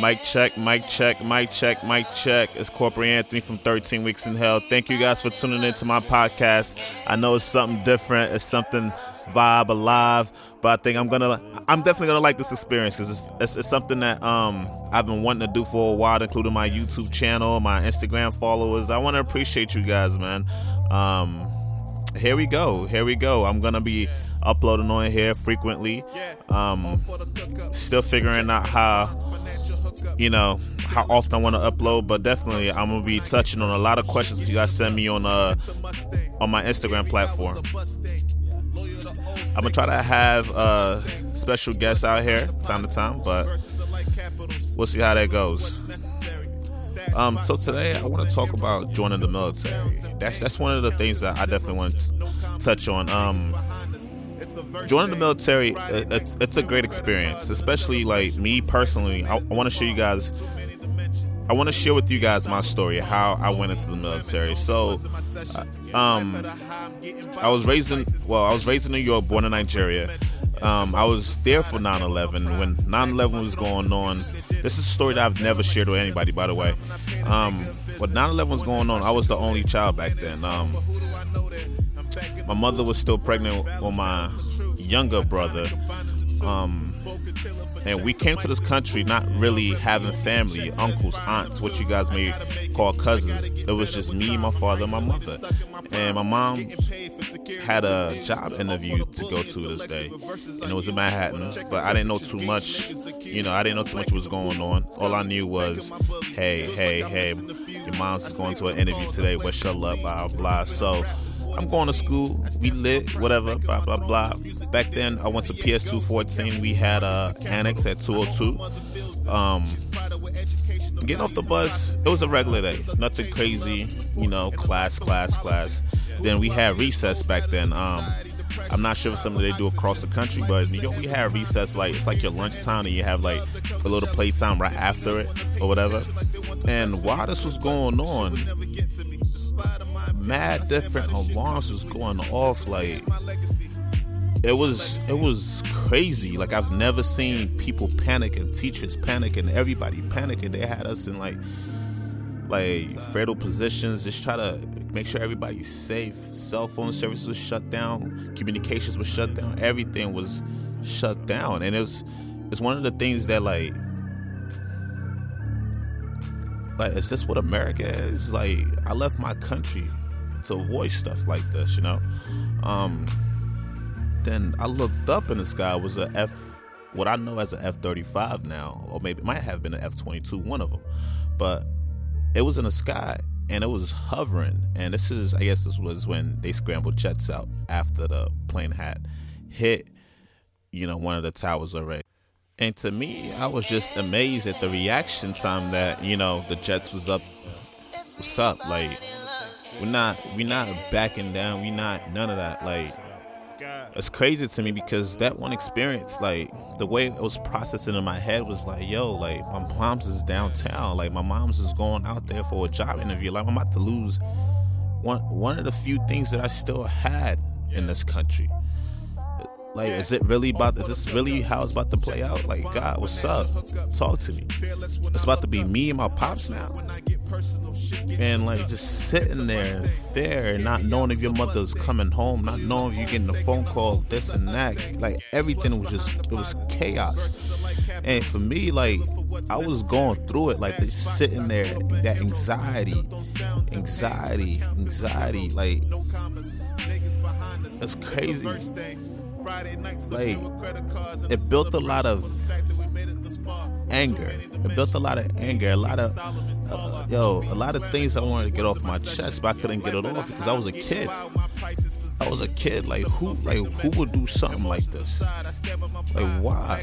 Mic check, mic check, mic check, mic check. It's Corporate Anthony from 13 Weeks in Hell. Thank you guys for tuning into my podcast. I know it's something different. It's something vibe alive, but I think I'm gonna, I'm definitely gonna like this experience because it's, it's, it's something that um I've been wanting to do for a while, including my YouTube channel, my Instagram followers. I want to appreciate you guys, man. Um, here we go. Here we go. I'm gonna be uploading on here frequently. Um, still figuring out how you know how often I want to upload, but definitely I'm gonna be touching on a lot of questions that you guys send me on uh on my Instagram platform. I'm gonna try to have uh special guests out here time to time, but we'll see how that goes. Um, so today I want to talk about joining the military. That's that's one of the things that I definitely want to touch on. Um, joining the military, it's, it's a great experience, especially like me personally. I, I want to show you guys. I want to share with you guys my story, how I went into the military. So, uh, um, I was raised in well, I was raised in New York, born in Nigeria. Um, I was there for 9/11 when 9/11 was going on. This is a story that I've never shared with anybody, by the way. Um, when 9/11 was going on, I was the only child back then. Um, my mother was still pregnant with my younger brother. Um, and we came to this country not really having family, uncles, aunts, what you guys may call cousins. It was just me, my father, my mother. And my mom had a job interview to go to this day, and it was in Manhattan. But I didn't know too much. You know, I didn't know too much was going on. All I knew was, hey, hey, hey, your mom's going to an interview today. Wish her luck, blah blah. So I'm going to school. We lit, whatever, blah, blah, blah. Back then, I went to PS214. We had a annex at 202. Um, getting off the bus, it was a regular day. Nothing crazy, you know, class, class, class. Then we had recess back then. Um, I'm not sure if something they do across the country, but New York we have recess like it's like your lunchtime and you have like a little playtime right after it or whatever. And while this was going on, mad different. Alarms was going off like it was it was crazy. Like i've never seen people panic and teachers panic and everybody panic and they had us in like like fetal positions. Just try to make sure everybody's safe. Cell phone services was shut down. Communications was shut down. Everything was shut down. And it was it's one of the things that like like is this what america is? Like i left my country to avoid stuff like this, you know. Um, then I looked up in the sky was a F, what I know as an F thirty five now, or maybe it might have been an F twenty two, one of them, but it was in the sky and it was hovering. And this is, I guess, this was when they scrambled jets out after the plane had hit, you know, one of the towers already. And to me, I was just amazed at the reaction time that you know the jets was up. What's up, like? We're not we're not backing down. We're not none of that. Like it's crazy to me because that one experience, like the way it was processing in my head was like, yo, like my mom's is downtown. Like my mom's is going out there for a job interview. Like I'm about to lose one one of the few things that I still had in this country. Like, is it really about? Is this really how it's about to play out? Like, God, what's up? Talk to me. It's about to be me and my pops now and like just sitting there there not knowing if your mother's coming home not knowing if you're getting a phone call this and that. like everything was just it was chaos. And for me like i was going through it like just sitting there that anxiety anxiety anxiety like it's crazy. like it built a lot of anger. It built a lot of anger, a lot of uh, yo, a lot of things I wanted to get off my chest, but I couldn't get it off because I was a kid. I was a kid. Like who, like who would do something like this? Like why?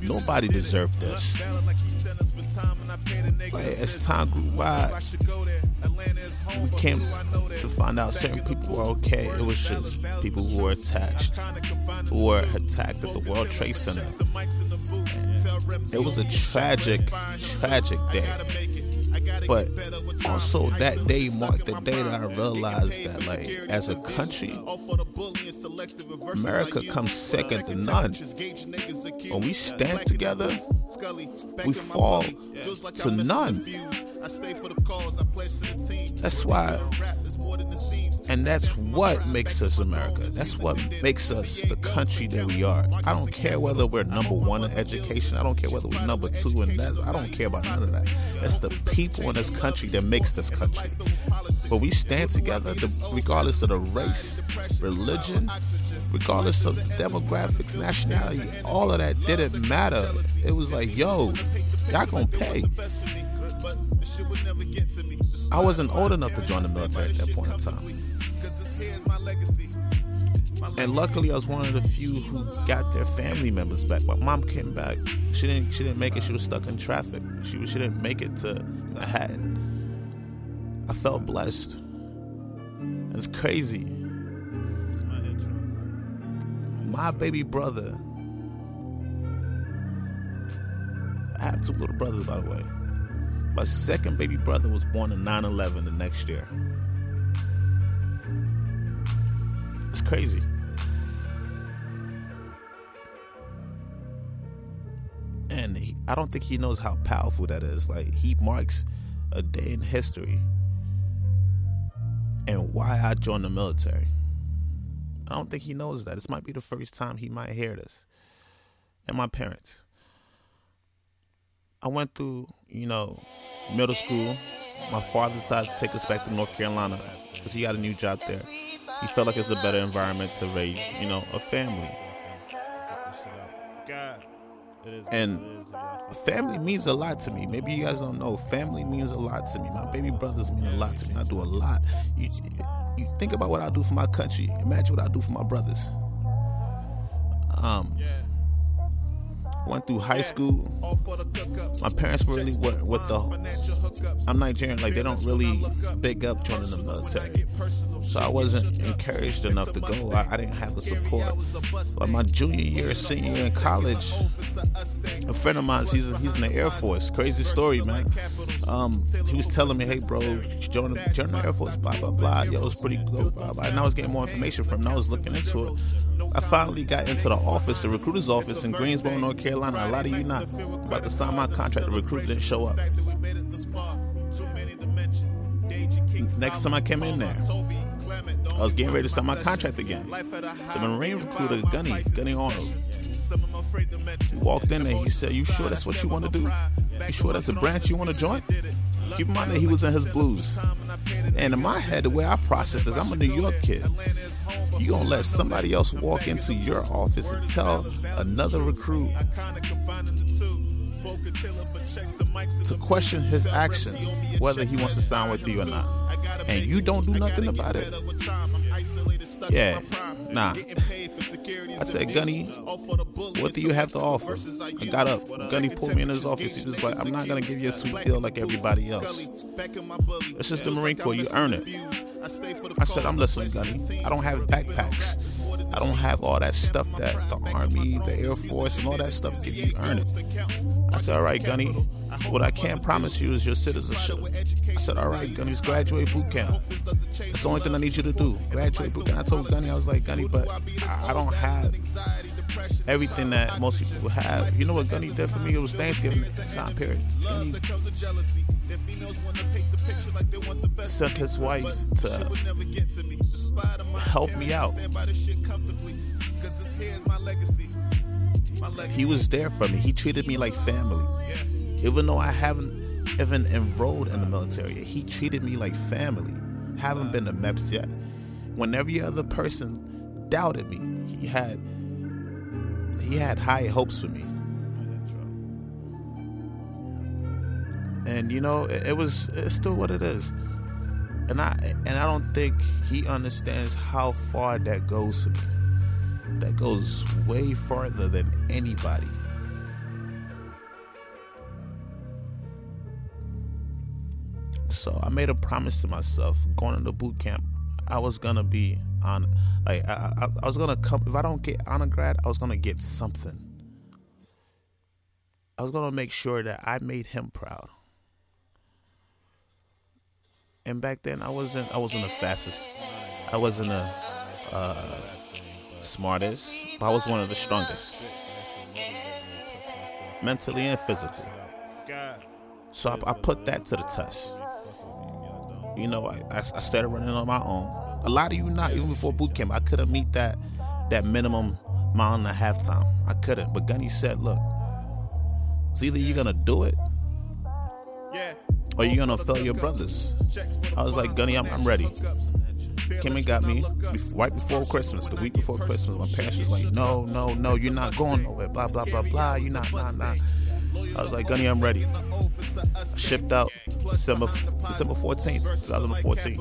Nobody deserved this. Like as time grew by, we came to find out certain people were okay. It was just people who were attached, who were attacked at the World Trade Center. It was a tragic, tragic day. But also that day marked the day that I realized that like as a country, America comes second to none. When we stand together, we fall to none. That's why and that's what makes us America. That's what makes us the country that we are. I don't care whether we're number one in education. I don't care whether we're number two in that. I don't care about none of that. It's the people in this country that makes this country. But we stand together regardless of the race, religion, regardless of demographics, nationality. All of that didn't matter. It was like, yo, y'all gonna pay. I wasn't old enough to join the military at that point in time. And luckily, I was one of the few who got their family members back. My mom came back. She didn't. She didn't make it. She was stuck in traffic. She she didn't make it to Manhattan. I felt blessed. It's crazy. My baby brother. I have two little brothers, by the way. My second baby brother was born in 9 11 the next year. It's crazy. And he, I don't think he knows how powerful that is. Like, he marks a day in history and why I joined the military. I don't think he knows that. This might be the first time he might hear this. And my parents. I went through, you know, middle school. My father decided to take us back to North Carolina because he got a new job there. He felt like it's a better environment to raise, you know, a family. And family means a lot to me. Maybe you guys don't know. Family means a lot to me. My baby brothers mean a lot to me. I do a lot. You, you think about what I do for my country. Imagine what I do for my brothers. Um, went through high school. My parents were really what, what the I'm Nigerian, like they don't really big up joining the military. So I wasn't encouraged enough to go. I, I didn't have the support. But my junior year, senior year in college, a friend of mine, he's he's in the Air Force. Crazy story, man. Um, he was telling me, hey bro, join the, join the Air Force, blah blah blah. Yo, it was pretty cool. Blah, blah. And I was getting more information from him. I was looking into it. I finally got into the office, the recruiter's office in Greensboro, North Carolina. A lot of you not about to sign my contract. The recruiter didn't show up. Next time I came in there, I was getting ready to sign my contract again. The Marine recruiter, Gunny, Gunny Arnold, he walked in there. He said, "You sure that's what you want to do? You sure that's a branch you want to join?" Keep in mind that he was in his blues. And in my head, the way I process this, I'm a New York kid. You gonna let somebody else walk into your office and tell another recruit to question his actions, whether he wants to sign with you or not, and you don't do nothing about it. Yeah, nah. I said, Gunny, what do you have to offer? I got up. Gunny pulled me in his office. He was like, I'm not gonna give you a sweet deal like everybody else. This is the Marine Corps. You earn it. I said, I'm listening, Gunny. I don't have backpacks. I don't have all that stuff that the Army, the Air Force, and all that stuff give you earn it. I said, all right, Gunny, what I can't promise you is your citizenship. I said, all right, Gunny's graduate boot camp. That's the only thing I need you to do. Graduate boot camp. I told Gunny, I was like, Gunny, but I don't have everything that most people have. You know what Gunny did for me? It was Thanksgiving time period. Sent his wife to help me out. He was there for me. He treated me like family. Even though I haven't even enrolled in the military, he treated me like family. Haven't been to MEPS yet. When every other person doubted me, he had he had high hopes for me. And you know, it, it was it's still what it is. And I and I don't think he understands how far that goes. That goes way farther than anybody. So I made a promise to myself going into boot camp. I was gonna be on, like I, I, I was gonna come. If I don't get honor grad, I was gonna get something. I was gonna make sure that I made him proud. And back then, I wasn't. I wasn't the fastest. I wasn't the Uh, smartest, but I was one of the strongest, mentally and physically. So I, I put that to the test. You know, I, I, I started running on my own. A lot of you not even before boot camp. I couldn't meet that that minimum mile and a half time. I couldn't. But Gunny said, look, it's either you're gonna do it or you're gonna fail your brothers. I was like, Gunny, I'm, I'm ready. Came and got me right before Christmas, the week before Christmas. My parents was like, no, no, no, you're not going nowhere. Blah blah blah blah. You're not, nah, nah. I was like, Gunny, I'm ready. Shipped out December December 14th, 2014.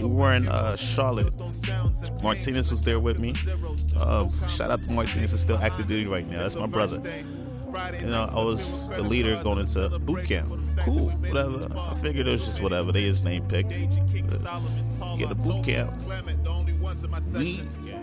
We were in uh, Charlotte. Martinez was there with me. Uh, shout out to Martinez, he's still active duty right now. That's my brother. You know, I was the leader going into boot camp. Cool, whatever. I figured it was just whatever. They just name picked. Get the boot camp. We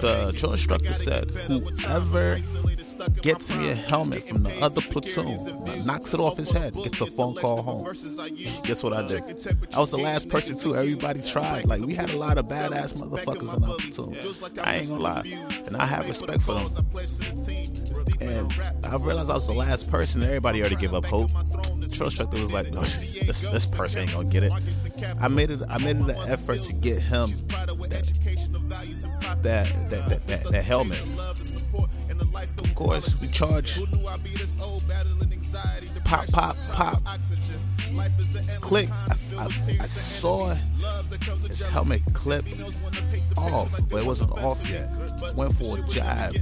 the drill instructor said, whoever gets me a helmet from the other platoon, knocks it off his head, gets a phone call home. Guess what I did? I was the last person too. Everybody tried. Like we had a lot of badass motherfuckers in our platoon. I ain't gonna lie, and I have respect for them. And I realized I was the last person. Everybody already gave up hope. Drill instructor was like, no, this, this person ain't gonna get it. I made it. I made it an effort to get him that that that that, that, that helmet. Of course, we charge. Pop, pop, pop. Click. I, I, I saw his helmet clip off, but it wasn't off yet. Went for a jab.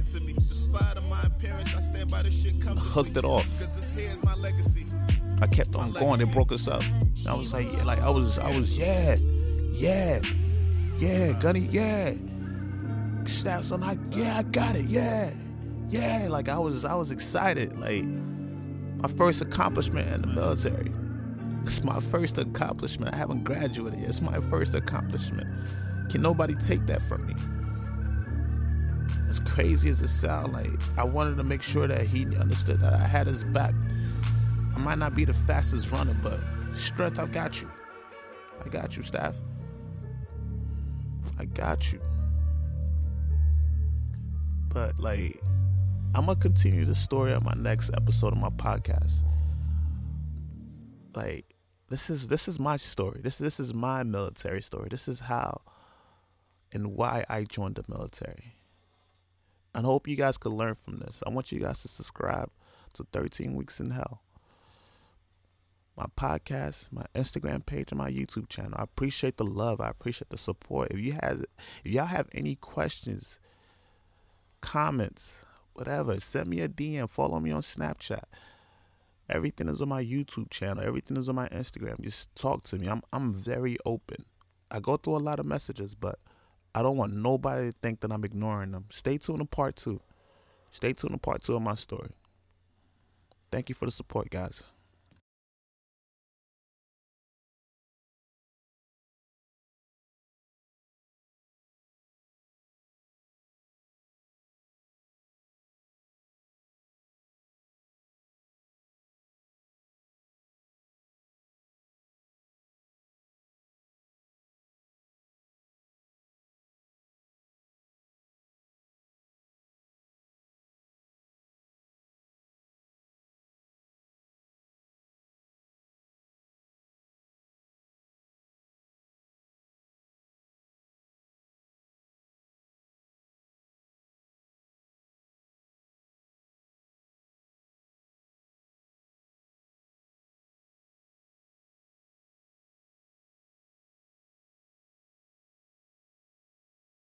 Hooked it off. I kept on going. They broke us up. I was like, yeah, like I was, I was, yeah, yeah, yeah, Gunny, yeah. Stats on, I, yeah, I got it, yeah, yeah. Like I was, I was excited. Like my first accomplishment in the military. It's my first accomplishment. I haven't graduated yet. It's my first accomplishment. Can nobody take that from me? As crazy as it sounds, like I wanted to make sure that he understood that I had his back. I might not be the fastest runner, but strength, I've got you. I got you, staff. I got you. But like, I'm gonna continue the story on my next episode of my podcast. Like, this is this is my story. This this is my military story. This is how and why I joined the military. And I hope you guys could learn from this. I want you guys to subscribe to 13 Weeks in Hell. My podcast, my Instagram page, and my YouTube channel. I appreciate the love. I appreciate the support. If you has if y'all have any questions, comments, whatever, send me a DM, follow me on Snapchat. Everything is on my YouTube channel. Everything is on my Instagram. Just talk to me. I'm I'm very open. I go through a lot of messages, but I don't want nobody to think that I'm ignoring them. Stay tuned to part two. Stay tuned to part two of my story. Thank you for the support, guys.